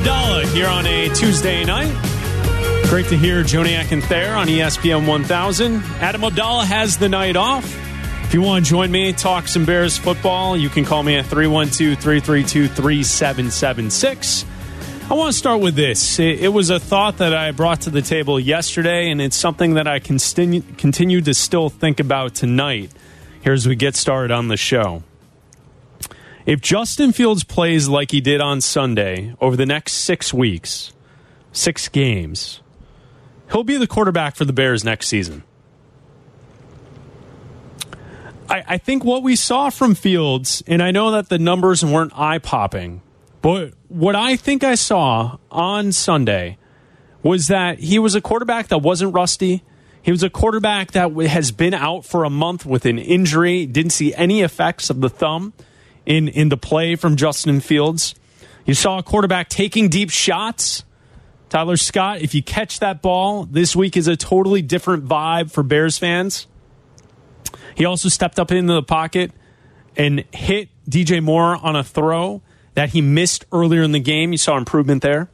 Abdalla here on a Tuesday night. Great to hear Joniak and Thayer on ESPN 1000. Adam Abdalla has the night off. If you want to join me, talk some Bears football, you can call me at 312 332 3776. I want to start with this. It, was a thought that I brought to the table yesterday, and it's something that I continue, continue to still think about tonight here as we get started on the show. If Justin Fields plays like he did on Sunday over the next six weeks, six games, he'll be the quarterback for the Bears next season. I, I think what we saw from Fields, and I know that the numbers weren't eye popping, but what I think I saw on Sunday was that he was a quarterback that wasn't rusty. He was a quarterback that has been out for a month with an injury, didn't see any effects of the thumb in, in the play from Justin Fields. You saw a quarterback taking deep shots. Tyler Scott, if you catch that ball, this week is a totally different vibe for Bears fans. He also stepped up into the pocket and hit DJ Moore on a throw that he missed earlier in the game. You saw improvement there.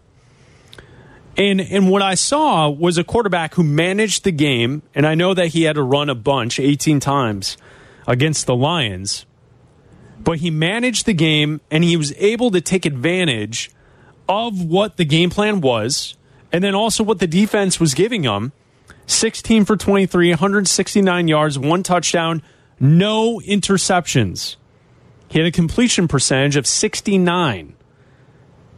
And and what I saw was a quarterback who managed the game, and I know that he had to run a bunch, 18 times against the Lions, but he managed the game and he was able to take advantage of what the game plan was and then also what the defense was giving him. 16 for 23, 169 yards, one touchdown, no interceptions. He had a completion percentage of 69.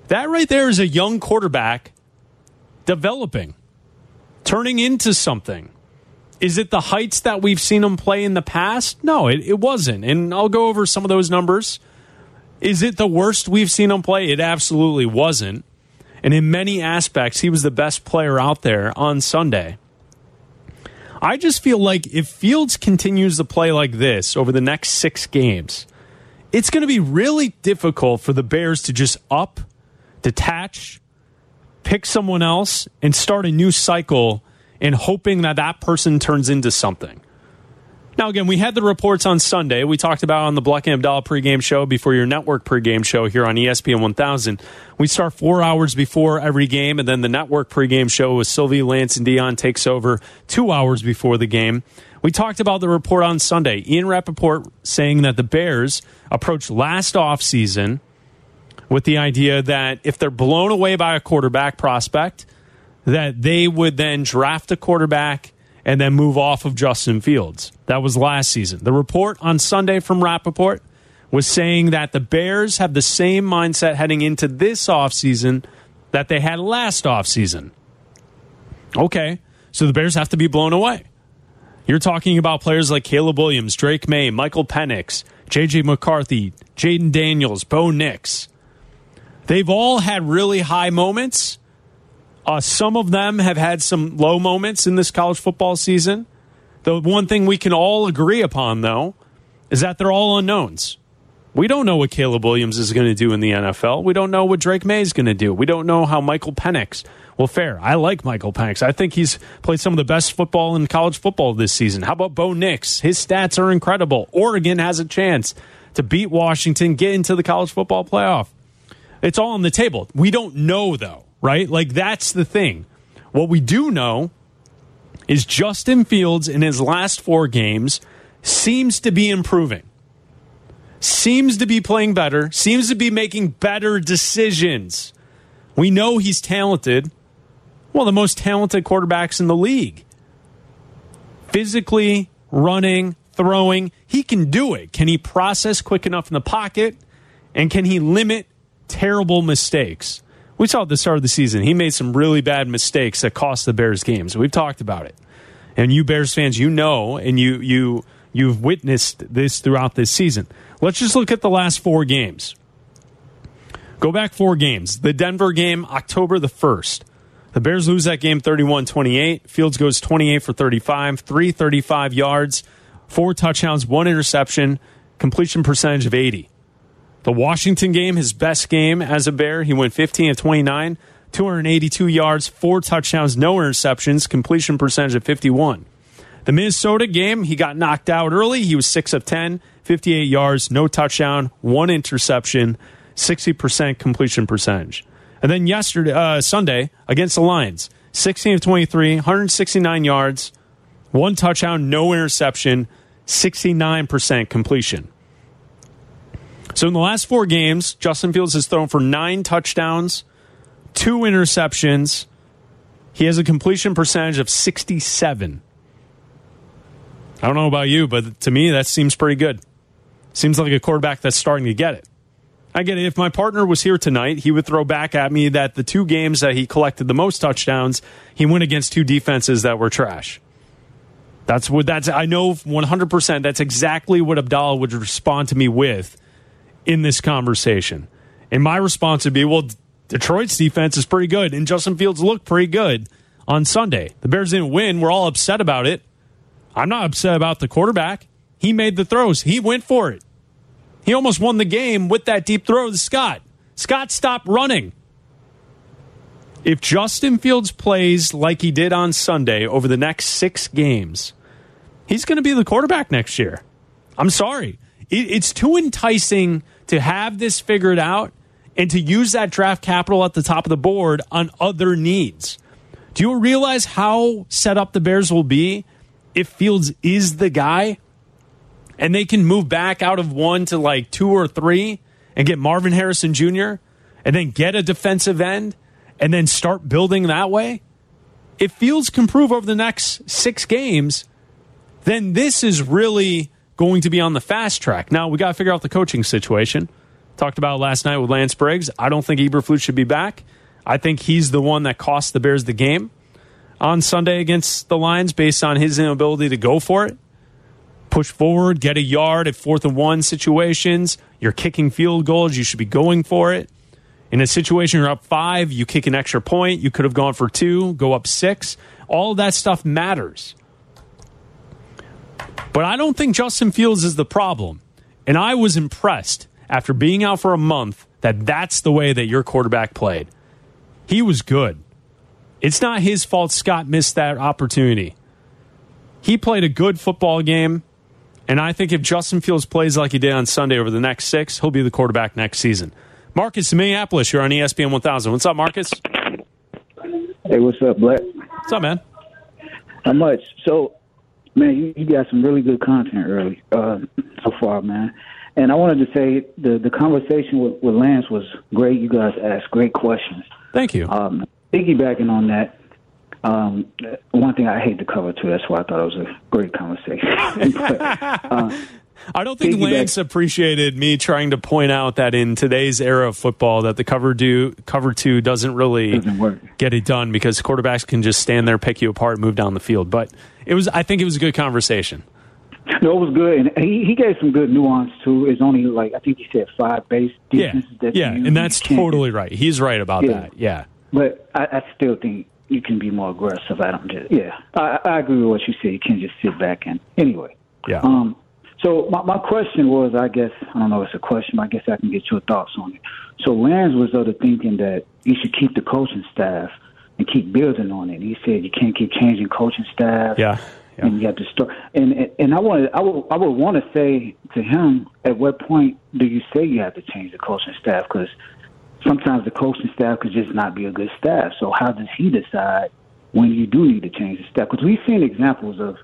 That right there is a young quarterback developing, turning into something. Is it the heights that we've seen him play in the past? No, it, it wasn't. And I'll go over some of those numbers. Is it the worst we've seen him play? It absolutely wasn't. And in many aspects, he was the best player out there on Sunday. I just feel like if Fields continues to play like this over the next six games, it's going to be really difficult for the Bears to just up, detach, pick someone else, and start a new cycle in hoping that that person turns into something. Now, again, we had the reports on Sunday. We talked about on the Bleck and Abdalla pregame show before your network pregame show here on ESPN 1000. We start four hours before every game, and then the network pregame show with Sylvie, Lance, and Dion takes over two hours before the game. We talked about the report on Sunday. Ian Rapoport saying that the Bears approached last offseason with the idea that if they're blown away by a quarterback prospect, that they would then draft a quarterback and then move off of Justin Fields. That was last season. The report on Sunday from Rapoport was saying that the Bears have the same mindset heading into this offseason that they had last offseason. Okay, so the Bears have to be blown away. You're talking about players like Caleb Williams, Drake Maye, Michael Penix, J.J. McCarthy, Jayden Daniels, Bo Nix. They've all had really high moments uh, some of them have had some low moments in this college football season. The one thing we can all agree upon, though, is that they're all unknowns. We don't know what Caleb Williams is going to do in the NFL. We don't know what Drake Maye is going to do. We don't know how Michael Penix will fare. I like Michael Penix. I think he's played some of the best football in college football this season. How about Bo Nix? His stats are incredible. Oregon has a chance to beat Washington, get into the college football playoff. It's all on the table. We don't know, though right? Like that's the thing. What we do know is Justin Fields in his last four games seems to be improving. Seems to be playing better, seems to be making better decisions. We know he's talented. Well, the most talented quarterbacks in the league. Physically, running, throwing, he can do it. Can he process quick enough in the pocket? And can he limit terrible mistakes? We saw at the start of the season, he made some really bad mistakes that cost the Bears games. We've talked about it. And you Bears fans, you know, and you you you've witnessed this throughout this season. Let's just look at the last four games. Go back four games. The Denver game, October the 1st. The Bears lose that game 31 28. Fields goes 28 for 35, 335 yards, four touchdowns, one interception, completion percentage of 80. The Washington game, his best game as a Bear, he went 15 of 29, 282 yards, four touchdowns, no interceptions, completion percentage of 51. The Minnesota game, he got knocked out early. He was 6 of 10, 58 yards, no touchdown, one interception, 60% completion percentage. And then yesterday, uh, Sunday against the Lions, 16 of 23, 169 yards, one touchdown, no interception, 69% completion. So in the last four games, Justin Fields has thrown for nine touchdowns, two interceptions. He has a completion percentage of 67. I don't know about you, but to me, that seems pretty good. Seems like a quarterback that's starting to get it. I get it. If my partner was here tonight, he would throw back at me that the two games that he collected the most touchdowns, he went against two defenses that were trash. That's what that's I know 100% that's exactly what Abdalla would respond to me with in this conversation. And my response would be, well, Detroit's defense is pretty good and Justin Fields looked pretty good on Sunday. The Bears didn't win. We're all upset about it. I'm not upset about the quarterback. He made the throws. He went for it. He almost won the game with that deep throw to Scott. Scott stopped running. If Justin Fields plays like he did on Sunday over the next six games, he's going to be the quarterback next year. I'm sorry. It's too enticing to have this figured out and to use that draft capital at the top of the board on other needs. Do you realize how set up the Bears will be if Fields is the guy and they can move back out of one to like two or three and get Marvin Harrison Jr. and then get a defensive end and then start building that way? If Fields can prove over the next six games, then this is really going to be on the fast track. Now, we got to figure out the coaching situation. Talked about last night with Lance Briggs. I don't think Eberflus should be back. I think he's the one that cost the Bears the game on Sunday against the Lions based on his inability to go for it. Push forward, get a yard at fourth and one situations. You're kicking field goals. You should be going for it. In a situation you're up five, you kick an extra point. You could have gone for two, go up six. All that stuff matters. But I don't think Justin Fields is the problem. And I was impressed after being out for a month that that's the way that your quarterback played. He was good. It's not his fault Scott missed that opportunity. He played a good football game, and I think if Justin Fields plays like he did on Sunday over the next six, he'll be the quarterback next season. Marcus in Minneapolis, you're on ESPN 1000. What's up, Marcus? Hey, what's up, Bleck? What's up, man? How much? So, man, you, you got some really good content early uh, so far, man. And I wanted to say the the conversation with, with Lance was great. You guys asked great questions. Thank you. Um, piggybacking on that, um, one thing I hate to cover too. That's why I thought it was a great conversation. but, uh, I don't think Lance appreciated me trying to point out that in today's era of football, that the cover do cover two doesn't really doesn't get it done because quarterbacks can just stand there, pick you apart, move down the field. But it was, I think, it was a good conversation. No, it was good, and he, he gave some good nuance too. It's only like I think he said five base defenses. Yeah, yeah, and that's totally right. He's right about yeah. that. Yeah, but I, I still think you can be more aggressive. I don't just yeah. I, I agree with what you said. You can't just sit back and anyway. Yeah. Um. So my my question was, I guess I don't know. if It's a question. but I guess I can get your thoughts on it. So Lance was of the thinking that you should keep the coaching staff and keep building on it. He said you can't keep changing coaching staff. Yeah. Yeah. And you have to start. And and I wanted I would I would want to say to him, at what point do you say you have to change the coaching staff? Because sometimes the coaching staff could just not be a good staff. So how does he decide when you do need to change the staff? Because we've seen examples of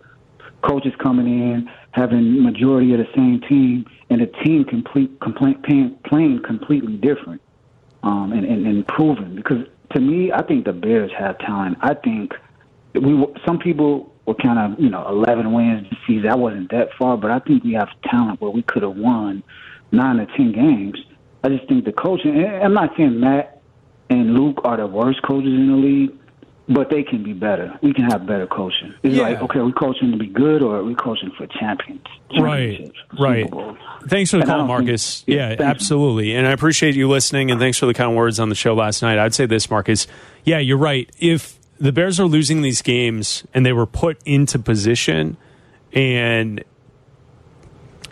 coaches coming in having majority of the same team and a team complete complaint, playing, playing completely different um, and, and, and improving. Because to me, I think the Bears have talent. I think we some people were kind of you know 11 wins this season. I wasn't that far, but I think we have talent where we could have won nine or ten games. I just think the coaching. I'm not saying Matt and Luke are the worst coaches in the league, but they can be better. We can have better coaching. It's yeah. like, okay, are we coaching to be good or are we coaching for champions? Right, right. Thanks for the call, Marcus. Think, yeah, yeah absolutely. And I appreciate you listening and thanks for the kind words on the show last night. I'd say this, Marcus. Yeah, you're right. If the Bears are losing these games and they were put into position and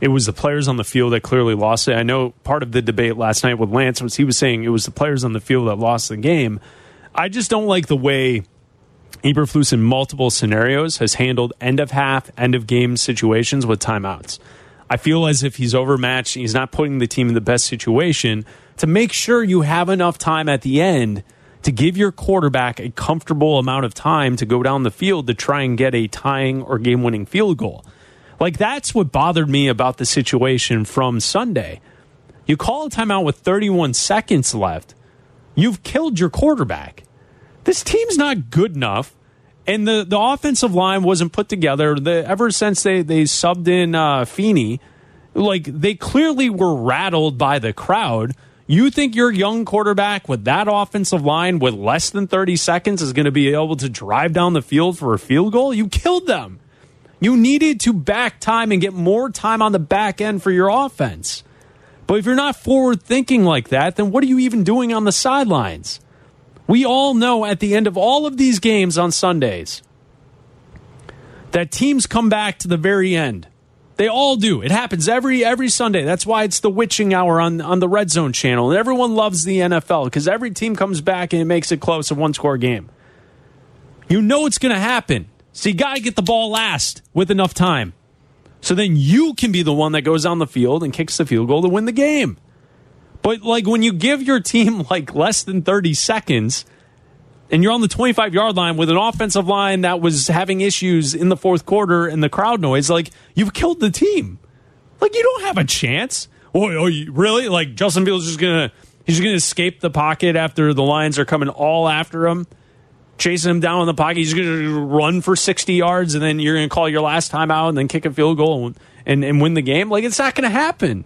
it was the players on the field that clearly lost it. I know part of the debate last night with Lance was he was saying it was the players on the field that lost the game. I just don't like the way Eberflus in multiple scenarios has handled end of half, end of game situations with timeouts. I feel as if he's overmatched. He's not putting the team in the best situation to make sure you have enough time at the end to give your quarterback a comfortable amount of time to go down the field to try and get a tying or game winning field goal. Like, that's what bothered me about the situation from Sunday. You call a timeout with 31 seconds left, you've killed your quarterback. This team's not good enough. And the, the offensive line wasn't put together. The, ever since they, they subbed in uh, Feeney, like they clearly were rattled by the crowd. You think your young quarterback with that offensive line with less than 30 seconds is going to be able to drive down the field for a field goal? You killed them. You needed to back time and get more time on the back end for your offense. But if you're not forward thinking like that, then what are you even doing on the sidelines? We all know at the end of all of these games on Sundays that teams come back to the very end. They all do. It happens every every Sunday. That's why it's the witching hour on on the Red Zone channel. And everyone loves the NFL because every team comes back and it makes it close a one score game. You know it's going to happen. So you got to get the ball last with enough time. So then you can be the one that goes on the field and kicks the field goal to win the game. But like when you give your team like less than 30 seconds and you're on the 25 yard line with an offensive line that was having issues in the fourth quarter and the crowd noise, like you've killed the team. Like you don't have a chance. Oh, really? Like Justin Fields is going to he's going to escape the pocket after the Lions are coming all after him, chasing him down in the pocket. He's going to run for 60 yards and then you're going to call your last time out and then kick a field goal and, and, and win the game. Like it's not going to happen.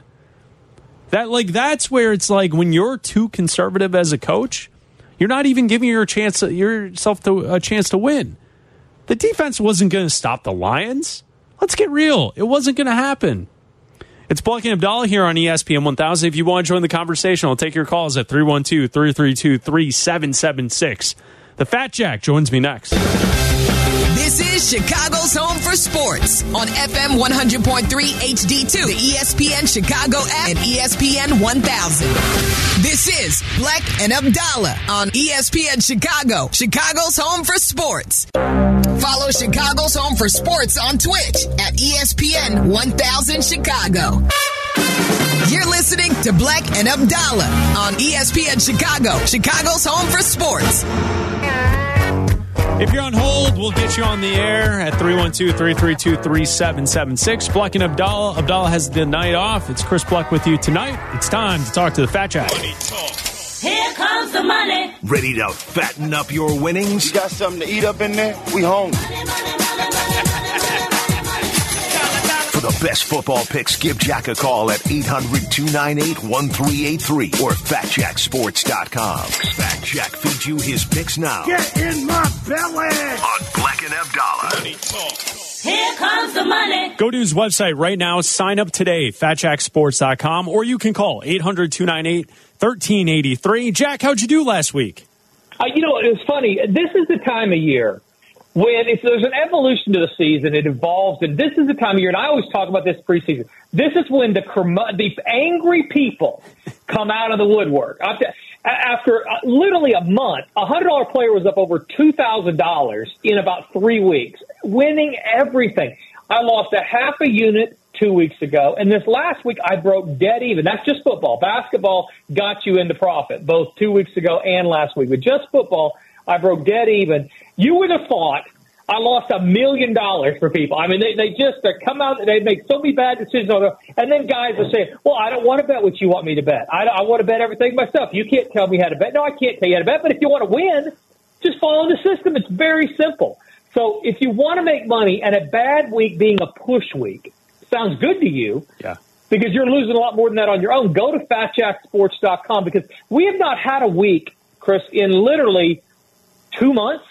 That like that's where it's like when you're too conservative as a coach, you're not even giving your chance yourself to, a chance to win. The defense wasn't going to stop the Lions. Let's get real. It wasn't going to happen. It's Bleck and Abdalla here on ESPN 1000. If you want to join the conversation, I'll take your calls at 312 332 3776. The Fat Jack joins me next. This is Chicago's home for sports on FM 100.3 HD2, the ESPN Chicago app, and ESPN 1000. This is Bleck and Abdalla on ESPN Chicago, Chicago's home for sports. Follow Chicago's home for sports on Twitch at ESPN 1000 Chicago. You're listening to Bleck and Abdalla on ESPN Chicago, Chicago's home for sports. If you're on hold, we'll get you on the air at 312 332 3776. Bleck and Abdalla. Abdalla has the night off. It's Chris Bleck with you tonight. It's time to talk to the Fat Jack. Here comes the money. Ready to fatten up your winnings? You got something to eat up in there? We hungry. Best football picks, give Jack a call at 800 298 1383 or fatjacksports.com. Fat Jack feeds you his picks now Get in my belly. on Bleck and Abdalla. Here comes the money. Go to his website right now. Sign up today, fatjacksports.com, or you can call 800 298 1383. Jack, how'd you do last week? Uh, you know, it was funny. This is the time of year when if there's an evolution to the season, it evolves, and this is the time of year. And I always talk about this preseason. This is when the the angry people come out of the woodwork. After, after uh, literally a month, a hundred dollar player was up over two thousand dollars in about three weeks, winning everything. I lost a half a unit two weeks ago, and this last week I broke dead even. That's just football. Basketball got you into profit both two weeks ago and last week, but just football. I broke dead even. You would have thought I lost a million dollars for people. I mean, they, they just they come out, and they make so many bad decisions, on it, and then guys are saying, "Well, I don't want to bet what you want me to bet. I, I want to bet everything myself. You can't tell me how to bet. No, I can't tell you how to bet. But if you want to win, just follow the system. It's very simple. So if you want to make money, and a bad week being a push week sounds good to you, Yeah. because you're losing a lot more than that on your own. Go to fatjacksports.com because we have not had a week, Chris, in literally two months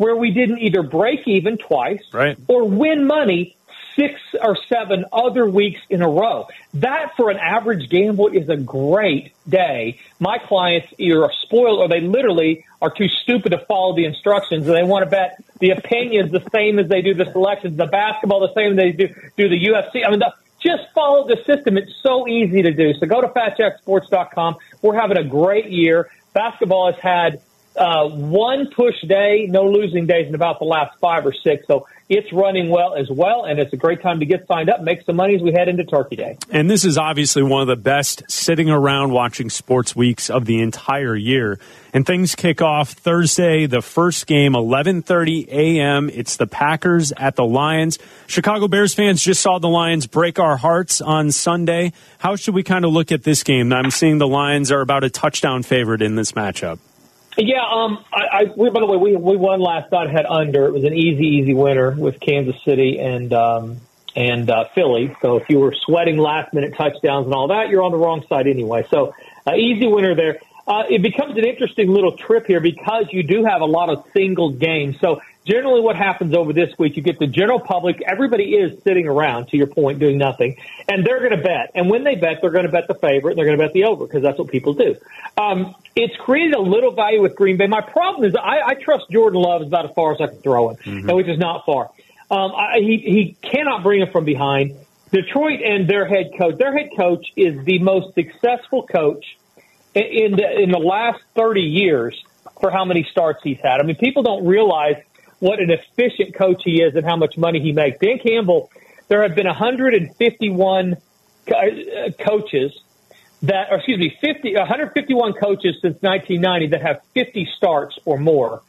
where we didn't either break even twice Right. or win money six or seven other weeks in a row. That for an average gamble is a great day. My clients either are spoiled or they literally are too stupid to follow the instructions and they want to bet the opinions the same as they do the selections, the basketball the same as they do, do the UFC. I mean, the, just follow the system. It's so easy to do. So go to fatjacksports.com. We're having a great year. Basketball has had uh, one push day, no losing days in about the last five or six. So it's running well as well, and it's a great time to get signed up, make some money as we head into Turkey Day. And this is obviously one of the best sitting around watching sports weeks of the entire year. And things kick off Thursday, the first game, 11:30 a.m. It's the Packers at the Lions. Chicago Bears fans just saw the Lions break our hearts on Sunday. How should we kind of look at this game? I'm seeing the Lions are about a touchdown favorite in this matchup. Yeah, um, I, I we, by the way, we we won last night. Had under. It was an easy, easy winner with Kansas City and um, and uh, Philly. So if you were sweating last minute touchdowns and all that, you're on the wrong side anyway. So uh, easy winner there. Uh, it becomes an interesting little trip here because you do have a lot of single games. So generally what happens over this week, you get the general public, everybody is sitting around, to your point, doing nothing, and they're going to bet. And when they bet, they're going to bet the favorite, and they're going to bet the over, because that's what people do. Um, it's created a little value with Green Bay. My problem is I, I trust Jordan Love about as far as I can throw it, mm-hmm. which is not far. Um, I, he, he cannot bring it from behind. Detroit and their head coach, their head coach is the most successful coach in the, in the last 30 years for how many starts he's had. I mean, people don't realize what an efficient coach he is and how much money he makes. Dan Campbell, there have been 151 uh, coaches that, or excuse me, 50, 151 coaches since 1990 that have 50 starts or more.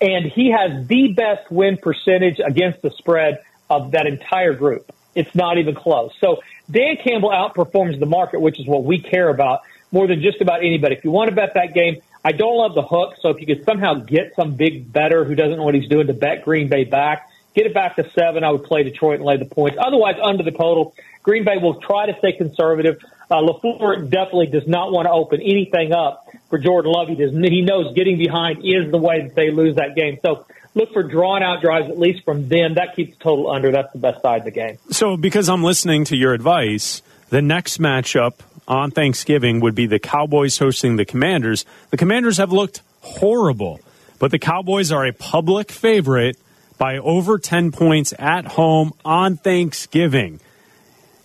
And he has the best win percentage against the spread of that entire group. It's not even close. So Dan Campbell outperforms the market, which is what we care about more than just about anybody. If you want to bet that game, I don't love the hook. So if you could somehow get some big better who doesn't know what he's doing to bet Green Bay back, get it back to seven. I would play Detroit and lay the points. Otherwise, under the total, Green Bay will try to stay conservative. Uh, LaFleur definitely does not want to open anything up for Jordan Love. He does. He knows getting behind is the way that they lose that game. So look for drawn out drives at least from them. That keeps the total under. That's the best side of the game. So because I'm listening to your advice, the next matchup on Thanksgiving would be the Cowboys hosting the Commanders. The Commanders have looked horrible, but the Cowboys are a public favorite by over 10 points at home on Thanksgiving.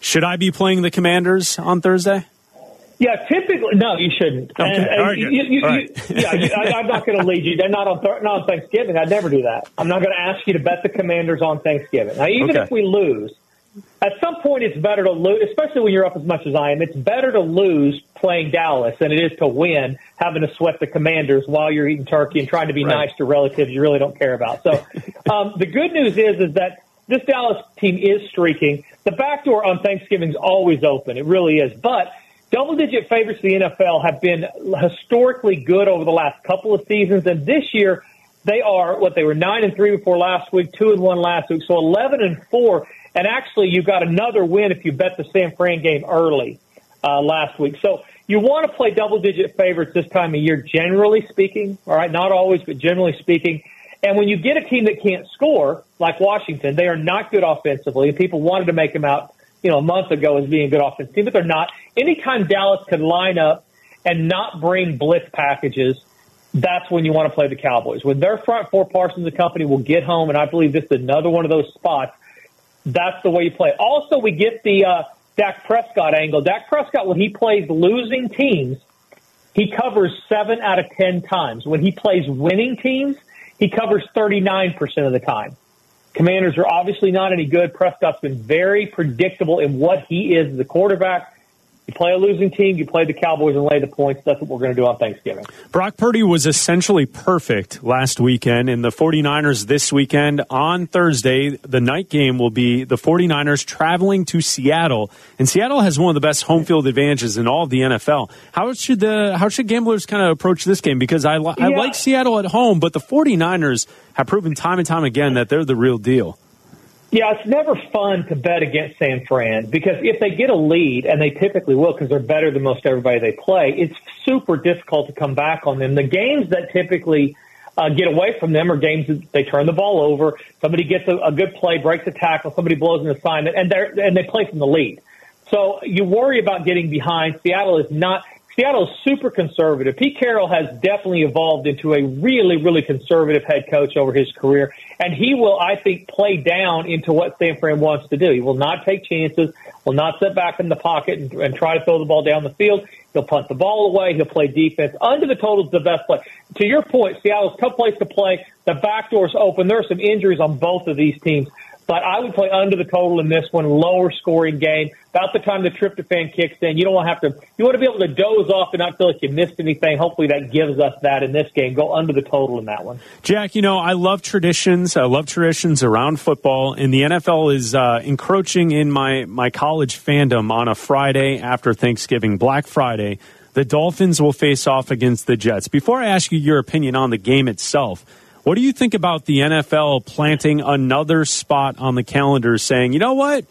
Should I be playing the Commanders on Thursday? Yeah, typically, no, you shouldn't. Okay. And, and right, you, you, right. yeah, I, am not going to lead you. They're not on th- not on Thanksgiving. I'd never do that. I'm not going to ask you to bet the Commanders on Thanksgiving. Now, even okay. if we lose, at some point it's better to lose, especially when you're up as much as I am. It's better to lose playing Dallas than it is to win having to sweat the Commanders while you're eating turkey and trying to be right. nice to relatives you really don't care about. So um, the good news is is that this Dallas team is streaking. The back door on Thanksgiving is always open. It really is. But double digit favorites in the NFL have been historically good over the last couple of seasons, and this year they are what they were nine and three before last week, two and one last week, so eleven and four and actually, you got another win if you bet the San Fran game early uh, last week. So you want to play double digit favorites this time of year, generally speaking. All right, not always, but generally speaking. And when you get a team that can't score, like Washington, they are not good offensively. People wanted to make them out, you know, a month ago as being a good offensive team, but they're not. Anytime Dallas can line up and not bring blitz packages, that's when you want to play the Cowboys. When their front four Parsons and company will get home, and I believe this is another one of those spots that's the way you play. Also, we get the uh, Dak Prescott angle. Dak Prescott, when he plays losing teams, he covers seven out of ten times. When he plays winning teams, he covers 39% of the time. Commanders are obviously not any good. Prescott's been very predictable in what he is a quarterback. You play a losing team, you play the Cowboys and lay the points. That's what we're going to do on Thanksgiving. Brock Purdy was essentially perfect last weekend, and the 49ers this weekend on Thursday, the night game will be the 49ers traveling to Seattle. And Seattle has one of the best home field advantages in all of the NFL. How should the how should gamblers kind of approach this game? Because I, I yeah. like Seattle at home, but the 49ers have proven time and time again that they're the real deal. Yeah, it's never fun to bet against San Fran because if they get a lead, and they typically will because they're better than most everybody they play, it's super difficult to come back on them. The games that typically uh, get away from them are games that they turn the ball over, somebody gets a, a good play, breaks a tackle, somebody blows an assignment, and they and they play from the lead. So you worry about getting behind. Seattle is not. Seattle is super conservative. Pete Carroll has definitely evolved into a really, really conservative head coach over his career, and he will, I think, play down into what San Fran wants to do. He will not take chances, will not sit back in the pocket and, and try to throw the ball down the field. He'll punt the ball away. He'll play defense. Under the total is the best play. To your point, Seattle's tough place to play. The back door's open. There are some injuries on both of these teams. But I would play under the total in this one, lower scoring game. About the time the tryptophan kicks in, you don't want to have to. You want to be able to doze off and not feel like you missed anything. Hopefully, that gives us that in this game. Go under the total in that one. Jack, you know I love traditions. I love traditions around football, and the NFL is uh, encroaching in my my college fandom on a Friday after Thanksgiving, Black Friday. The Dolphins will face off against the Jets. Before I ask you your opinion on the game itself. What do you think about the NFL planting another spot on the calendar saying, you know what?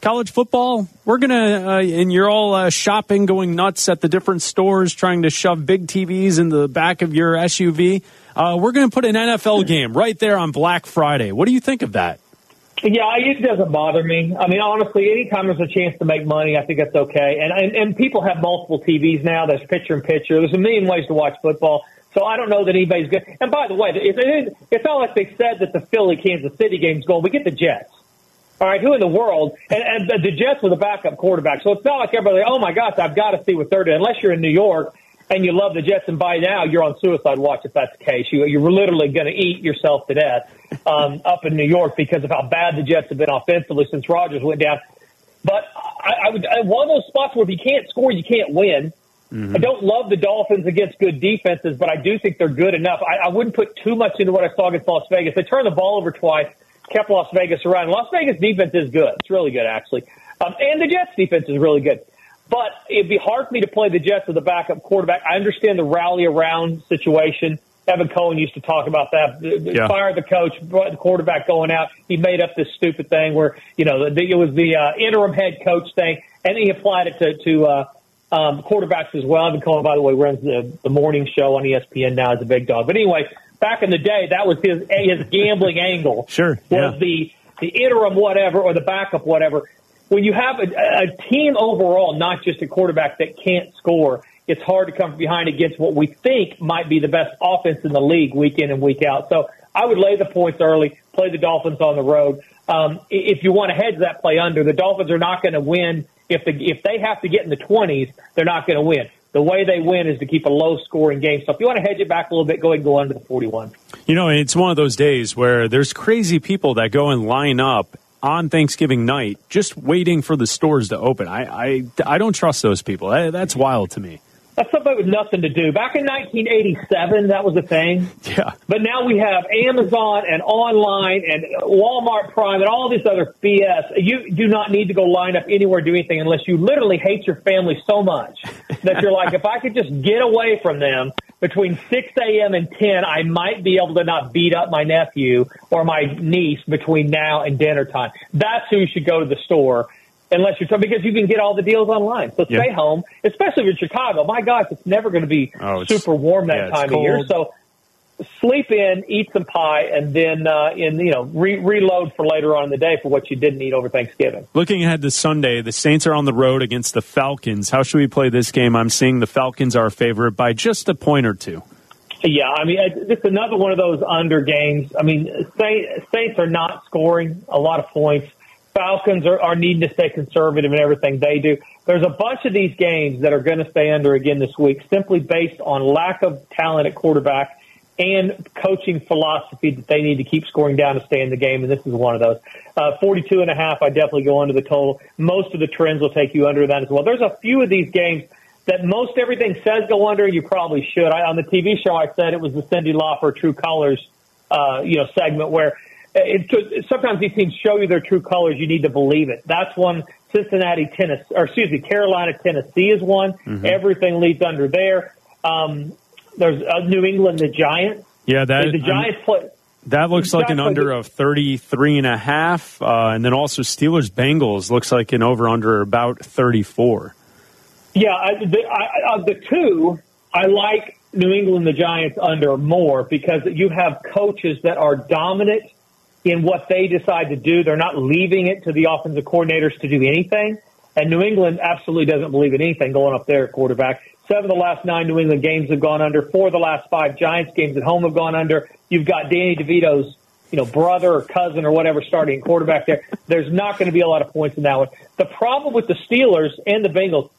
College football, we're going to, uh, and you're all uh, shopping, going nuts at the different stores, trying to shove big TVs in the back of your SUV. Uh, we're going to put an NFL game right there on Black Friday. What do you think of that? Yeah, it doesn't bother me. I mean, honestly, anytime there's a chance to make money, I think that's okay. And and, and people have multiple TVs now. There's picture in picture. There's a million ways to watch football. So I don't know that anybody's good. And by the way, it, it, it's not like they said that the Philly Kansas City game's going. We get the Jets. All right, who in the world? And, and the Jets with a backup quarterback. So it's not like everybody, oh my gosh, I've got to see what they're doing. Unless you're in New York and you love the Jets, and by now you're on suicide watch if that's the case. You, you're literally going to eat yourself to death um, up in New York because of how bad the Jets have been offensively since Rodgers went down. But I, I would one of those spots where if you can't score, you can't win. Mm-hmm. I don't love the Dolphins against good defenses, but I do think they're good enough. I, I wouldn't put too much into what I saw against Las Vegas. They turned the ball over twice, kept Las Vegas around. Las Vegas defense is good. It's really good, actually. Um, and the Jets defense is really good. But it'd be hard for me to play the Jets with a backup quarterback. I understand the rally around situation. Evan Cohen used to talk about that. Yeah. Fire the coach, the quarterback going out. He made up this stupid thing where you know it was the uh, interim head coach thing, and he applied it to to uh, um, quarterbacks as well. Evan Cohen, by the way, runs the, the morning show on ESPN now as a big dog. But anyway, back in the day, that was his his gambling angle. Sure, was the the interim whatever or the backup whatever. When you have a, a team overall, not just a quarterback that can't score, it's hard to come from behind against what we think might be the best offense in the league week in and week out. So I would lay the points early, play the Dolphins on the road. Um, if you want to hedge that play under, the Dolphins are not going to win if the if they have to get in the 20s, they're not going to win. The way they win is to keep a low scoring game. So if you want to hedge it back a little bit, go ahead and go under the 41. You know, it's one of those days where there's crazy people that go and line up on Thanksgiving night just waiting for the stores to open. I I, I don't trust those people. That's wild to me. That's something with nothing to do. Back in 1987, that was a thing. Yeah. But now we have Amazon and online and Walmart Prime and all this other BS. You do not need to go line up anywhere, do anything unless you literally hate your family so much that you're like, if I could just get away from them between 6 a.m. and 10, I might be able to not beat up my nephew or my niece between now and dinner time. That's who should go to the store unless you're because you can get all the deals online. So stay home, especially if you're in Chicago. My gosh, it's never going to be oh, super warm that yeah, time of year. So sleep in, eat some pie, and then uh, in you know re- reload for later on in the day for what you didn't eat over Thanksgiving. Looking ahead to Sunday, the Saints are on the road against the Falcons. How should we play this game? I'm seeing the Falcons are favorite by just a point or two. Yeah, I mean, it's another one of those under games. I mean, Saints are not scoring a lot of points. Falcons are, are needing to stay conservative in everything they do. There's a bunch of these games that are going to stay under again this week simply based on lack of talent at quarterback and coaching philosophy that they need to keep scoring down to stay in the game. And this is one of those. Uh, 42 and a half, I definitely go under the total. Most of the trends will take you under that as well. There's a few of these games that most everything says go under. You probably should. I, on the TV show, I said it was the Cyndi Lauper True Colors, uh, you know, segment where it, sometimes these teams show you their true colors. You need to believe it. That's one. Cincinnati, Tennessee, or excuse me, Carolina, Tennessee is one. Mm-hmm. Everything leads under there. Um, there's uh, New England, the Giants. Yeah, that the Giants play. That looks like an under of 33 and a half. Uh, and then also Steelers Bengals looks like an over under about 34. Yeah, I, the, I, of the two, I like New England, the Giants under more because you have coaches that are dominant in what they decide to do. They're not leaving it to the offensive coordinators to do anything. And New England absolutely doesn't believe in anything going up there at quarterback. Seven of the last nine New England games have gone under. Four of the last five Giants games at home have gone under. You've got Danny DeVito's, you know, brother or cousin or whatever starting quarterback there. There's not going to be a lot of points in that one. The problem with the Steelers and the Bengals,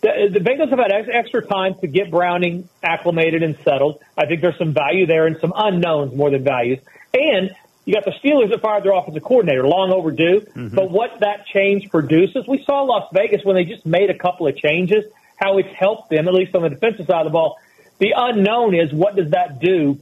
the, the Bengals have had ex- extra time to get Browning acclimated and settled. I think there's some value there and some unknowns more than values. And you got the Steelers that fired their offensive coordinator, long overdue. Mm-hmm. But what that change produces, we saw Las Vegas when they just made a couple of changes, how it's helped them, at least on the defensive side of the ball. The unknown is what does that do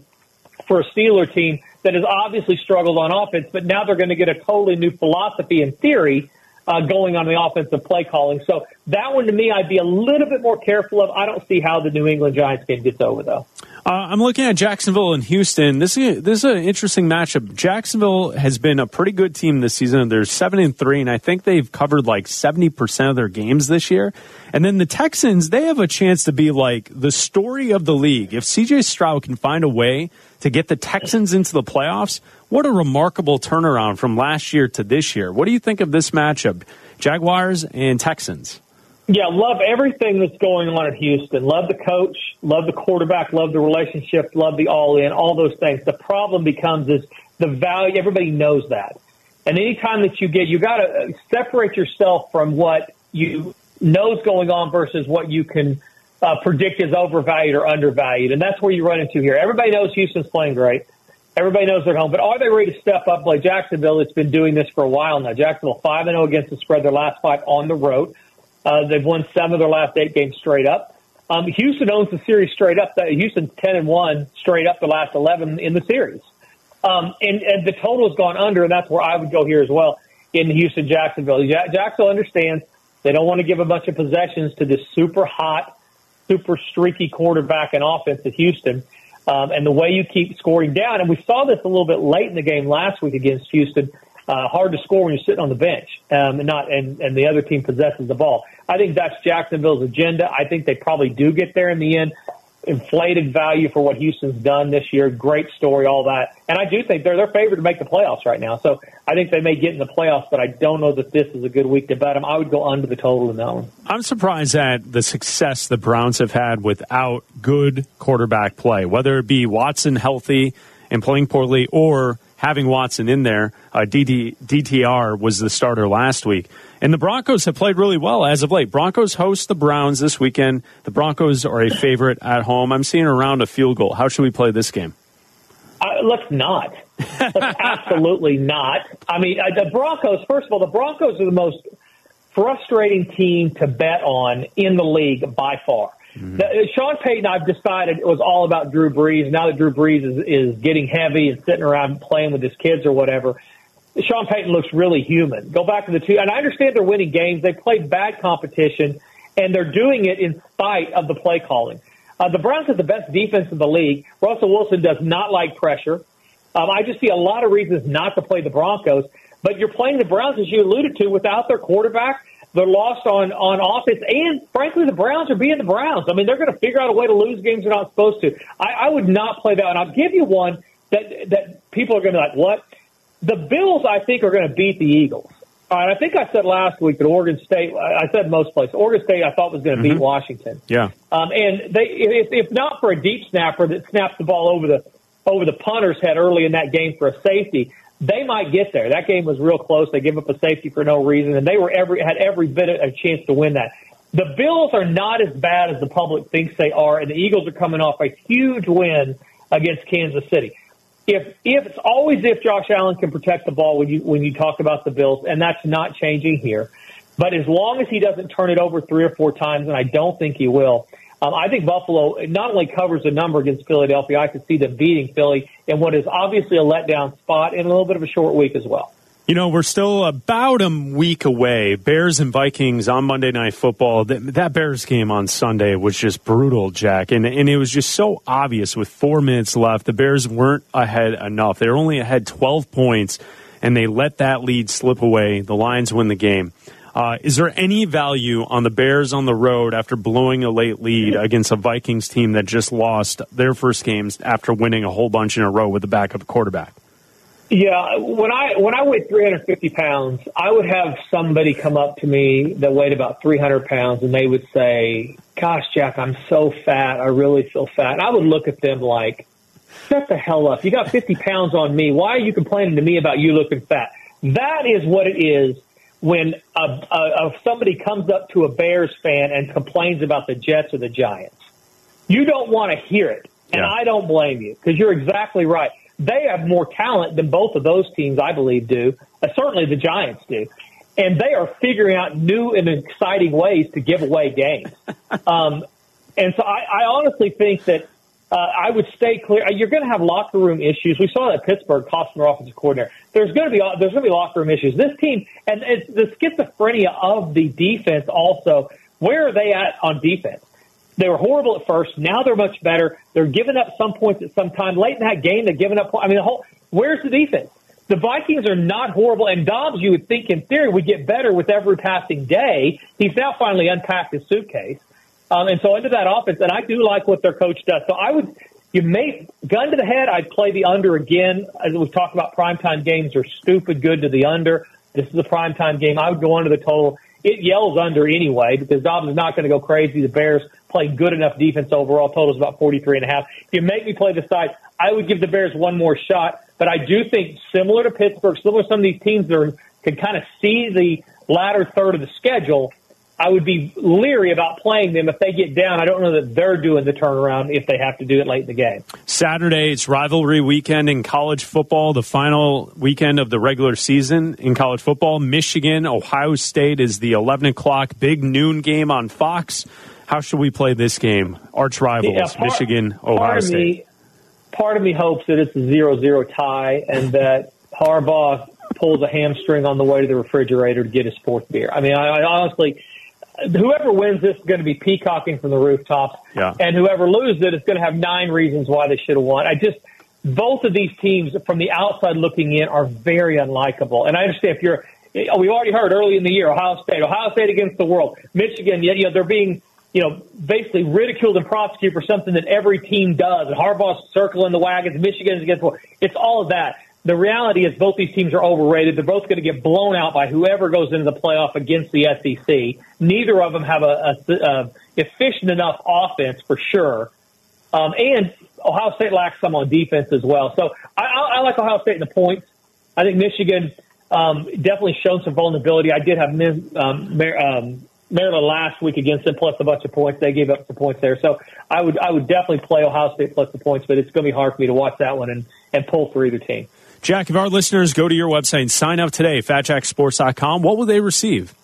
for a Steeler team that has obviously struggled on offense, but now they're going to get a totally new philosophy in theory uh, going on the offensive play calling. So that one to me, I'd be a little bit more careful of. I don't see how the New England Giants game gets over though. Uh, I'm looking at Jacksonville and Houston. This is this is an interesting matchup. Jacksonville has been a pretty good team this season. They're seven and three, and I think they've covered like seventy percent of their games this year. And then the Texans, they have a chance to be like the story of the league. If CJ Stroud can find a way to get the Texans into the playoffs, what a remarkable turnaround from last year to this year. What do you think of this matchup, Jaguars and Texans? Yeah, love everything that's going on at Houston. Love the coach, love the quarterback, love the relationship, love the all in, all those things. The problem becomes is the value. Everybody knows that. And anytime that you get, you got to separate yourself from what you knows going on versus what you can uh, predict is overvalued or undervalued. And that's where you run into here. Everybody knows Houston's playing great. Everybody knows they're home, but are they ready to step up like Jacksonville? It's been doing this for a while now. Jacksonville five and zero oh against the spread their last five on the road. Uh, they've won seven of their last eight games straight up. Um, Houston owns the series straight up. Houston's ten and one straight up the last eleven in the series, um, and, and the total has gone under, and that's where I would go here as well in Houston Jacksonville. Jacksonville understands they don't want to give a bunch of possessions to this super hot, super streaky quarterback and offense at Houston. Um, and the way you keep scoring down, and we saw this a little bit late in the game last week against Houston. Uh, hard to score when you're sitting on the bench um, and not and, and the other team possesses the ball. I think that's Jacksonville's agenda. I think they probably do get there in the end. Inflated value for what Houston's done this year. Great story, all that. And I do think they're they're favored to make the playoffs right now. So I think they may get in the playoffs, but I don't know that this is a good week to bet them. I would go under the total in that one. I'm surprised at the success the Browns have had without good quarterback play, whether it be Watson healthy and playing poorly or having Watson in there. Uh, DD, DTR was the starter last week. And the Broncos have played really well as of late. Broncos host the Browns this weekend. The Broncos are a favorite at home. I'm seeing around a field goal. How should we play this game? Uh, let's not. Let's absolutely not. I mean, uh, the Broncos, first of all, the Broncos are the most frustrating team to bet on in the league by far. Mm-hmm. Uh, Sean Payton, I've decided it was all about Drew Brees. Now that Drew Brees is, is getting heavy and sitting around playing with his kids or whatever, Sean Payton looks really human. Go back to the two, and I understand they're winning games. They played bad competition, and they're doing it in spite of the play calling. Uh, the Browns have the best defense in the league. Russell Wilson does not like pressure. Um, I just see a lot of reasons not to play the Broncos. But you're playing the Browns, as you alluded to, without their quarterback. They're lost on on offense, and frankly, the Browns are being the Browns. I mean, they're going to figure out a way to lose games they're not supposed to. I, I would not play that, and I'll give you one that that people are going to be like, "What?" The Bills, I think, are going to beat the Eagles. All right, I think I said last week that Oregon State. I said most places. Oregon State, I thought was going to mm-hmm. beat Washington. Yeah. Um, and they, if, if not for a deep snapper that snaps the ball over the over the punter's head early in that game for a safety, they might get there. That game was real close. They gave up a safety for no reason, and they were every had every bit of a chance to win that. The Bills are not as bad as the public thinks they are, and the Eagles are coming off a huge win against Kansas City if if it's always if Josh Allen can protect the ball when you when you talk about the Bills, and that's not changing here. But as long as he doesn't turn it over three or four times, and I don't think he will, um, I think Buffalo not only covers the number against Philadelphia, I could see them beating Philly in what is obviously a letdown spot and a little bit of a short week as well. You know, we're still about a week away. Bears and Vikings on Monday Night Football. That, Bears game on Sunday was just brutal, Jack. And, and it was just so obvious with four minutes left. The Bears weren't ahead enough. They were only ahead 12 points, and they let that lead slip away. The Lions win the game. Uh, is there any value on the Bears on the road after blowing a late lead against a Vikings team that just lost their first games after winning a whole bunch in a row with the backup quarterback? Yeah, when I when I weighed 350 pounds, I would have somebody come up to me that weighed about 300 pounds, and they would say, "Gosh, Jack, I'm so fat. I really feel fat." And I would look at them like, "Shut the hell up! You got 50 pounds on me. Why are you complaining to me about you looking fat?" That is what it is when a, a, a somebody comes up to a Bears fan and complains about the Jets or the Giants. You don't want to hear it, and Yeah. I don't blame you because you're exactly right. They have more talent than both of those teams, I believe, do. Uh, certainly, the Giants do, and they are figuring out new and exciting ways to give away games. um, and so, I, I honestly think that uh, I would stay clear. You're going to have locker room issues. We saw that at Pittsburgh costing their offensive coordinator. There's going to be there's going to be locker room issues. This team and it's the schizophrenia of the defense. Also, where are they at on defense? They were horrible at first. Now they're much better. They're giving up some points at some time. Late in that game, they're giving up. I mean, the whole where's the defense? The Vikings are not horrible, and Dobbs, you would think in theory, would get better with every passing day. He's now finally unpacked his suitcase. Um, and so into that offense, and I do like what their coach does. So I would, you may, gun to the head, I'd play the under again. As we've talked about, primetime games are stupid good to the under. This is a primetime game. I would go under the total. It yells under anyway because Dobbs is not going to go crazy. The Bears play good enough defense overall. Total is about 43 and a half. If you make me play the side, I would give the Bears one more shot. But I do think similar to Pittsburgh, similar to some of these teams that are, can kind of see the latter third of the schedule, I would be leery about playing them if they get down. I don't know that they're doing the turnaround if they have to do it late in the game. Saturday, it's rivalry weekend in college football, the final weekend of the regular season in college football. Michigan, Ohio State is the 11 o'clock big noon game on Fox. How should we play this game? Arch rivals, Yeah, part- Michigan, Ohio of State. Me, part of me hopes that it's a zero-zero tie and that Harbaugh pulls a hamstring on the way to the refrigerator to get his fourth beer. I mean, I, I honestly, whoever wins this is going to be peacocking from the rooftops, Yeah. and whoever loses it is going to have nine reasons why they should have won. I just both of these teams from the outside looking in are very unlikable, and I understand if you're. we've already heard early in the year Ohio State, Ohio State against the world, Michigan. You know they're being you know, basically ridiculed and prosecuted for something that every team does. And Harbaugh's circling the wagons, Michigan's against the world. It's all of that. The reality is both these teams are overrated. They're both going to get blown out by whoever goes into the playoff against the SEC. Neither of them have a, a, a efficient enough offense for sure. Um, and Ohio State lacks some on defense as well. So I, I, I like Ohio State in the points. I think Michigan um, definitely shown some vulnerability. I did have um, Mar- um, Maryland last week against them plus a bunch of points. They gave up some points there. So I would I would definitely play Ohio State plus the points, but it's going to be hard for me to watch that one and, and pull for either team. Jack, if our listeners go to your website and sign up today, fatjacksports.com, what will they receive?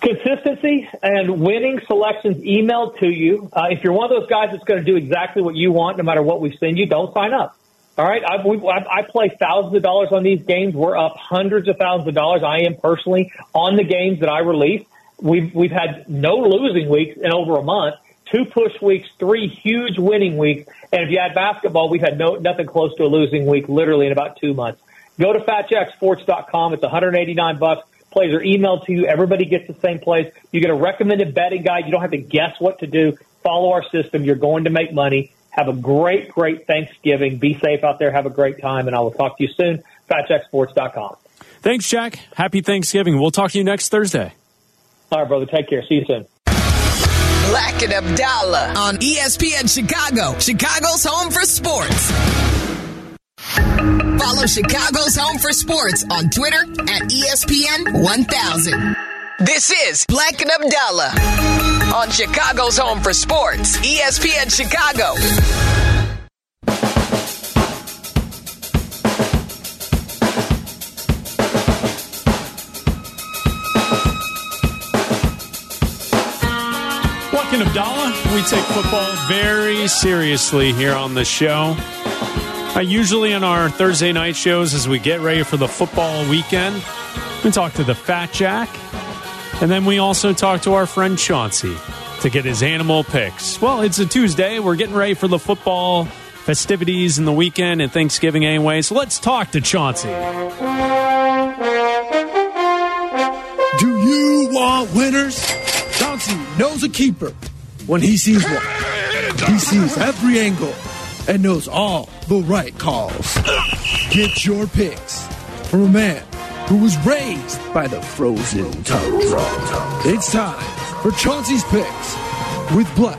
Consistency and winning selections emailed to you. Uh, if you're one of those guys that's going to do exactly what you want, no matter what we send you, don't sign up. All right, I, we, I, I play thousands of dollars on these games. We're up hundreds of thousands of dollars. I am personally on the games that I release. We've we've had no losing weeks in over a month. Two push weeks, three huge winning weeks, and if you add basketball, we've had no nothing close to a losing week literally in about two months. Go to fatjacksports.com. It's 189 bucks. Plays are emailed to you. Everybody gets the same place. You get a recommended betting guide. You don't have to guess what to do. Follow our system. You're going to make money. Have a great, great Thanksgiving. Be safe out there. Have a great time, and I will talk to you soon. FatJackSports.com. Thanks, Jack. Happy Thanksgiving. We'll talk to you next Thursday. All right, brother. Take care. See you soon. Bleck and Abdalla on ESPN Chicago, Chicago's home for sports. Follow Chicago's home for sports on Twitter at ESPN 1000. This is Bleck and Abdalla on Chicago's home for sports, ESPN Chicago. And Abdalla, we take football very seriously here on the show. Uh, usually on our Thursday night shows, as we get ready for the football weekend, we talk to the Fat Jack, and then we also talk to our friend Chauncey to get his animal picks. Well, it's a Tuesday. We're getting ready for the football festivities and the weekend and Thanksgiving anyway. So let's talk to Chauncey. Do you want winners? Chauncey knows a keeper when he sees one. He sees every angle and knows all the right calls. Get your picks from a man who was raised by the frozen tundra. It's time for Chauncey's picks with Bleck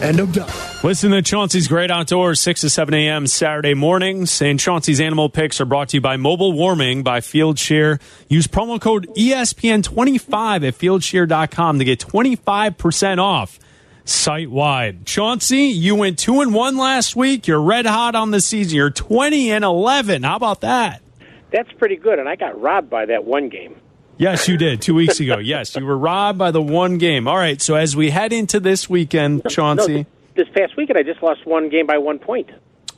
and Abdalla. Listen to Chauncey's Great Outdoors, 6 to 7 a.m. Saturday mornings. And Chauncey's Animal Picks are brought to you by Mobile Warming by Fieldsheer. Use promo code E ESPN25 at fieldsheer.com to get 25% off site wide. Chauncey, you went 2 and 1 last week. You're red hot on the season. You're 20 and 11. How about that? That's pretty good, and I got robbed by that one game. Yes, you did two weeks ago. Yes, you were robbed by the one game. All right, so as we head into this weekend, Chauncey. No, this past weekend, I just lost one game by one point.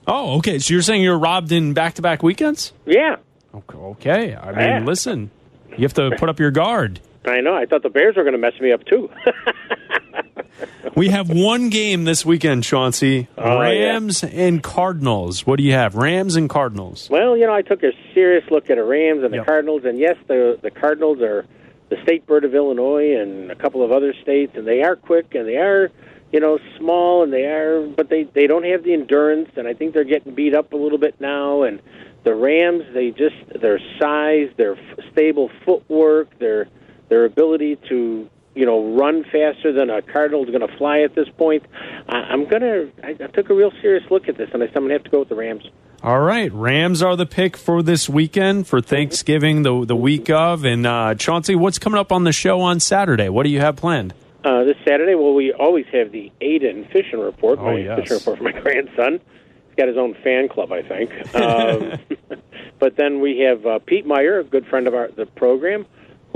Oh, okay. So you're saying you're robbed in back to back weekends? Yeah. Okay. I mean, Yeah. listen, you have to put up your guard. I know. I thought the Bears were going to mess me up too. We have one game this weekend, Chauncey. Oh, yeah. Rams and Cardinals. What do you have? Rams and Cardinals. well, you know, I took a serious look at the Rams and the Yep. Cardinals, and yes, the the Cardinals are the state bird of Illinois and a couple of other states, and they are quick and they are, you know, small and they are, but they they don't have the endurance, and I think they're getting beat up a little bit now. And the Rams, they just their size, their f- stable footwork, their their ability to you know run faster than a Cardinal's going to fly at this point. I, I'm gonna. I, I took a real serious look at this, and I said I'm gonna have to go with the Rams. All right, Rams are the pick for this weekend for Thanksgiving, the the week of. And uh, Chauncey, what's coming up on the show on Saturday? What do you have planned? Uh, this Saturday, well, we always have the Aiden fishing report. Oh, my yes. fishing report for my grandson. He's got his own fan club, I think. Um, but then we have uh, Pete Meyer, a good friend of our the program,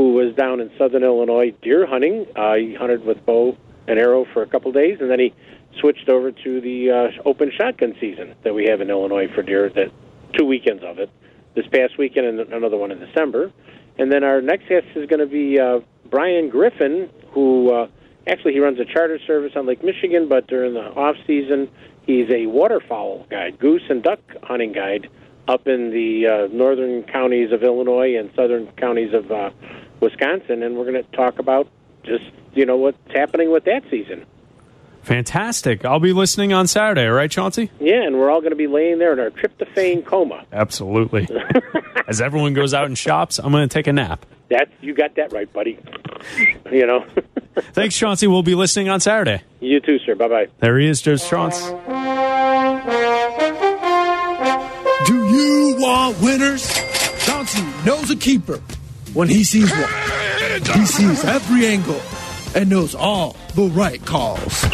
who was down in Southern Illinois deer hunting. Uh, he hunted with bow and arrow for a couple days, and then he switched over to the uh, open shotgun season that we have in Illinois for deer. That two weekends of it. This past weekend and another one in December. And then our next guest is going to be uh, Brian Griffin, who uh, actually he runs a charter service on Lake Michigan, but during the off season he's a waterfowl guide, goose and duck hunting guide up in the uh, northern counties of Illinois and southern counties of uh, Wisconsin, and we're going to talk about just you know what's happening with that season. Fantastic. I'll be listening on Saturday. All right, Chauncey? Yeah, and we're all going to be laying there in our tryptophan coma. Absolutely. As everyone goes out and shops, I'm going to take a nap. That you got that right, buddy. you know. Thanks, Chauncey. We'll be listening on Saturday. you too, sir. Bye bye. There he is, Joe Chauncey. Do you want winners? Chauncey knows a keeper when he sees one. He sees every angle and knows all the right calls.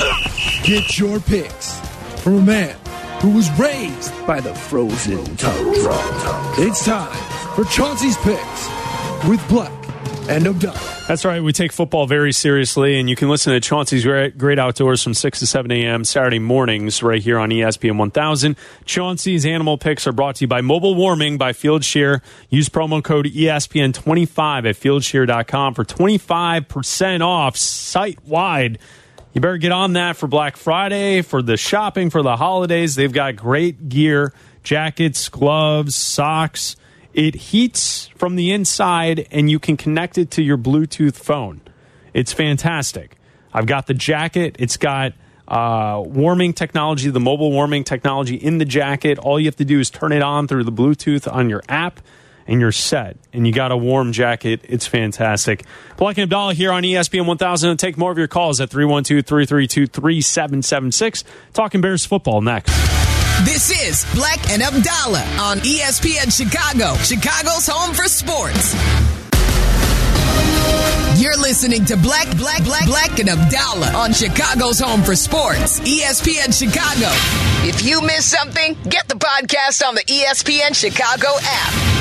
Get your picks from a man who was raised by the frozen tundra. It's time for Chauncey's picks with Bleck and Abdalla. That's right. We take football very seriously, and you can listen to Chauncey's Great, Outdoors from 6 to 7 a.m. Saturday mornings right here on ESPN 1000. Chauncey's Animal Picks are brought to you by Mobile Warming by Fieldsheer. Use promo code E ESPN25 at fieldsheer.com for 25% off site wide. You better get on that for Black Friday, for the shopping, for the holidays. They've got great gear jackets, gloves, socks. It heats from the inside, and you can connect it to your Bluetooth phone. It's fantastic. I've got the jacket. It's got uh, warming technology, the mobile warming technology in the jacket. All you have to do is turn it on through the Bluetooth on your app, and you're set. And you got a warm jacket. It's fantastic. Bleck and Abdalla here on ESPN 1000. And take more of your calls at 312 332 3776. Talking Bears football next. This is Bleck and Abdalla on ESPN Chicago, Chicago's home for sports. You're listening to Bleck, Bleck, Bleck, Bleck and Abdalla on Chicago's home for sports, ESPN Chicago. If you missed something, get the podcast on the ESPN Chicago app.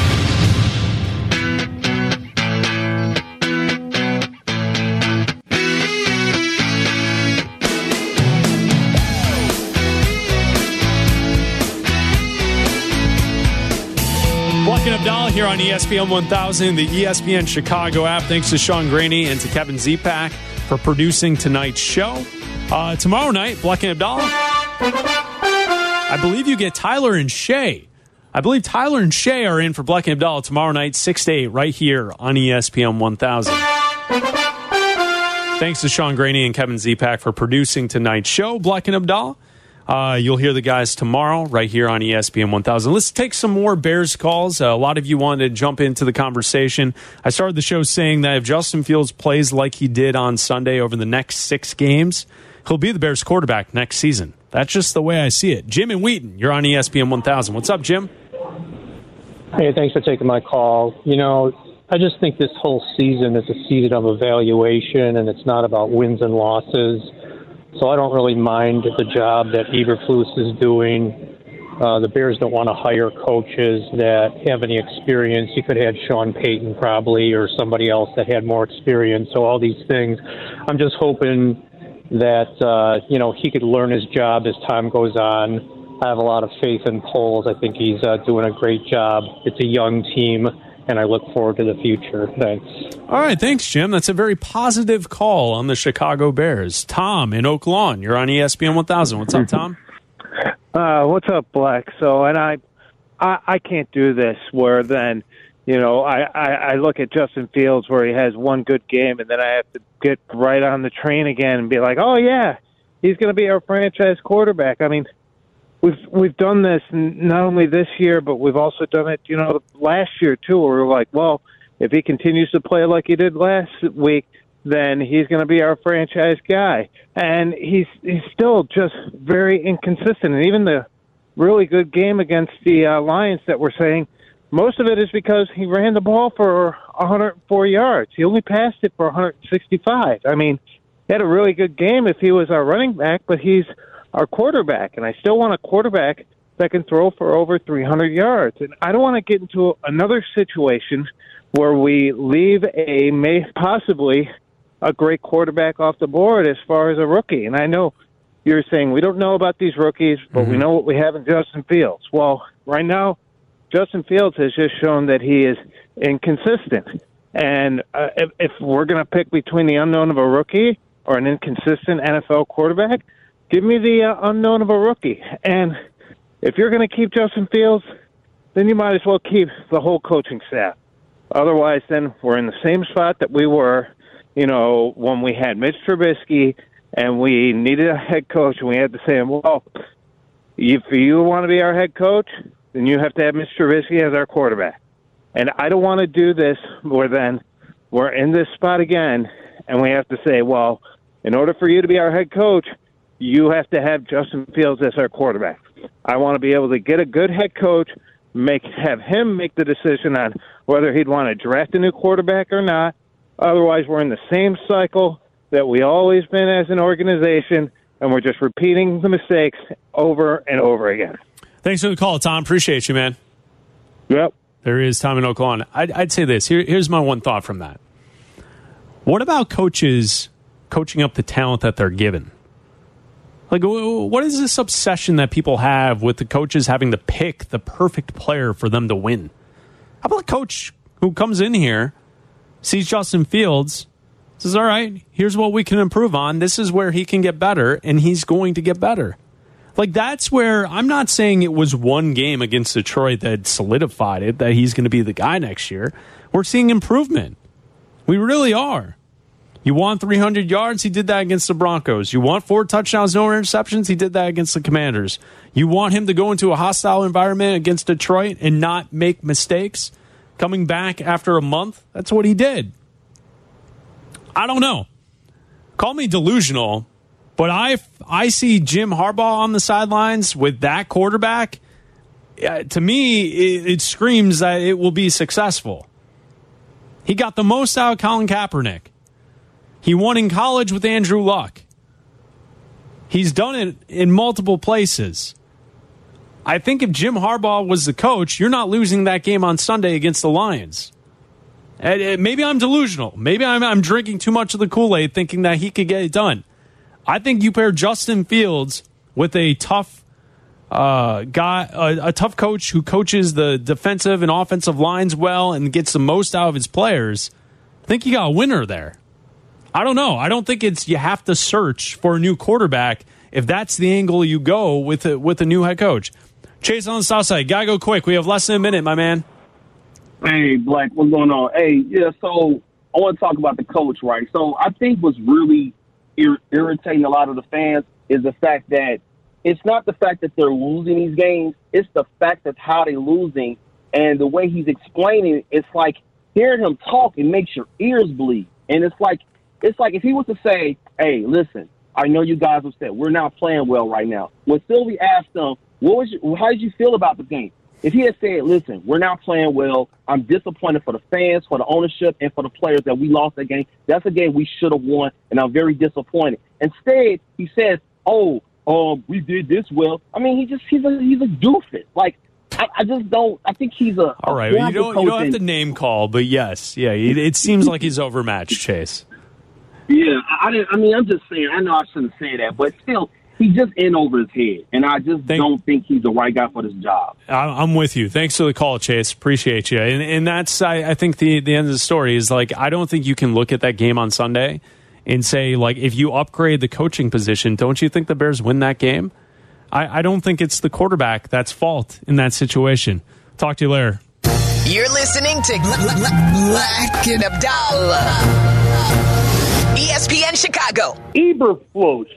Here on ESPN 1000, the ESPN Chicago app. Thanks to Sean Graney and to Kevin Zepak for producing tonight's show. Uh, tomorrow night, Bleck and Abdalla, I believe you get Tyler and Shay. I believe Tyler and Shay are in for Bleck and Abdalla tomorrow night, 6 to 8, right here on ESPN 1000. Thanks to Sean Graney and Kevin Zepak for producing tonight's show, Black and Abdallah. Uh, you'll hear the guys tomorrow right here on ESPN 1000. Let's take some more Bears calls. Uh, a lot of you wanted to jump into the conversation. I started the show saying that if Justin Fields plays like he did on Sunday over the next six games, he'll be the Bears quarterback next season. That's just the way I see it. Jim and Wheaton, you're on ESPN 1000. What's up, Jim? Hey, thanks for taking my call. You know, I just think this whole season is a season of evaluation, and it's not about wins and losses. So I don't really mind the job that Eberflus is doing. Uh, the Bears don't want to hire coaches that have any experience. You could have Sean Payton probably, or somebody else that had more experience. So all these things, I'm just hoping that uh, you know he could learn his job as time goes on. I have a lot of faith in Poles. I think he's uh, doing a great job. It's a young team, and I look forward to the future. Thanks. All right, thanks, Jim. That's a very positive call on the Chicago Bears. Tom in Oak Lawn, you're on ESPN 1000. What's up, Tom? Uh, what's up, Bleck? So, and I, I, I can't do this. Where then, you know, I, I, I look at Justin Fields where he has one good game, and then I have to get right on the train again and be like, oh yeah, he's going to be our franchise quarterback. I mean, we've we've done this not only this year, but we've also done it, you know, last year too. Where we're like, well, if he continues to play like he did last week, then he's going to be our franchise guy. And he's he's still just very inconsistent. And even the really good game against the uh, Lions that we're saying, most of it is because he ran the ball for 104 yards. He only passed it for 165. I mean, he had a really good game if he was our running back, but he's our quarterback, and I still want a quarterback that can throw for over 300 yards. And I don't want to get into another situation where we leave a may possibly a great quarterback off the board as far as a rookie. And I know you're saying we don't know about these rookies, but we know what we have in Justin Fields. Well, right now, Justin Fields has just shown that he is inconsistent. And uh, if, if we're going to pick between the unknown of a rookie or an inconsistent NFL quarterback, give me the uh, unknown of a rookie. And if you're going to keep Justin Fields, then you might as well keep the whole coaching staff. Otherwise, then we're in the same spot that we were, you know, when we had Mitch Trubisky and we needed a head coach, and we had to say, well, if you want to be our head coach, then you have to have Mitch Trubisky as our quarterback. And I don't want to do this where then we're in this spot again, and we have to say, well, in order for you to be our head coach, you have to have Justin Fields as our quarterback. I want to be able to get a good head coach, make have him make the decision on whether he'd want to draft a new quarterback or not. Otherwise, we're in the same cycle that we always been as an organization, and we're just repeating the mistakes over and over again. Thanks for the call, Tom. Appreciate you, man. Yep. There is Tom in Lawn. I'd, I'd say this. Here, here's my one thought from that. What about coaches coaching up the talent that they're given? Like, what is this obsession that people have with the coaches having to pick the perfect player for them to win? How about a coach who comes in here, sees Justin Fields, says, All right, here's what we can improve on. This is where he can get better, and he's going to get better. Like, that's where I'm not saying it was one game against Detroit that solidified it, that he's going to be the guy next year. We're seeing improvement. We really are. You want 300 yards? He did that against the Broncos. You want four touchdowns, no interceptions? He did that against the Commanders. You want him to go into a hostile environment against Detroit and not make mistakes? Coming back after a month? That's what he did. I don't know. Call me delusional, but I I see Jim Harbaugh on the sidelines with that quarterback. To me, it, it screams that it will be successful. He got the most out of Colin Kaepernick. He won in college with Andrew Luck. He's done it in multiple places. I think if Jim Harbaugh was the coach, you're not losing that game on Sunday against the Lions. And, maybe I'm delusional. Maybe I'm, I'm drinking too much of the Kool Aid thinking that he could get it done. I think you pair Justin Fields with a tough uh, guy, a, a tough coach who coaches the defensive and offensive lines well and gets the most out of his players. I think you got a winner there. I don't know. I don't think it's you have to search for a new quarterback if that's the angle you go with a, with a new head coach. Chase on the south side. Gotta go quick. We have less than a minute, my man. Hey, Bleck, what's going on? Hey, yeah, so I want to talk about the coach, right? So I think what's really ir- irritating a lot of the fans is the fact that it's not the fact that they're losing these games, it's the fact that how they're losing and the way he's explaining it, it's like hearing him talk, it makes your ears bleed. And it's like it's like if he was to say, Hey, listen, I know you guys upset. We're not playing well right now. When Sylvie asked him, what was your, how did you feel about the game? If he had said, listen, we're not playing well, I'm disappointed for the fans, for the ownership, and for the players that we lost that game. That's a game we should have won, and I'm very disappointed. Instead, he says, oh, um, we did this well. I mean, he just he's a he's a doofus. Like I, I just don't. I think he's a all right. You don't you don't have to name call, but yes, yeah, it, it seems like he's overmatched, Chase. Yeah, I, I didn't. I mean, I'm just saying. I know I shouldn't say that, but still, he's just in over his head, and I just Thank, don't think he's the right guy for this job. I'm with you. Thanks for the call, Chase. Appreciate you. And, and that's I, I think the the end of the story is like I don't think you can look at that game on Sunday and say like if you upgrade the coaching position, don't you think the Bears win that game? I, I don't think it's the quarterback that's fault in that situation. Talk to you later. You're listening to Bleck and Abdalla. ESPN Chicago. Eberflus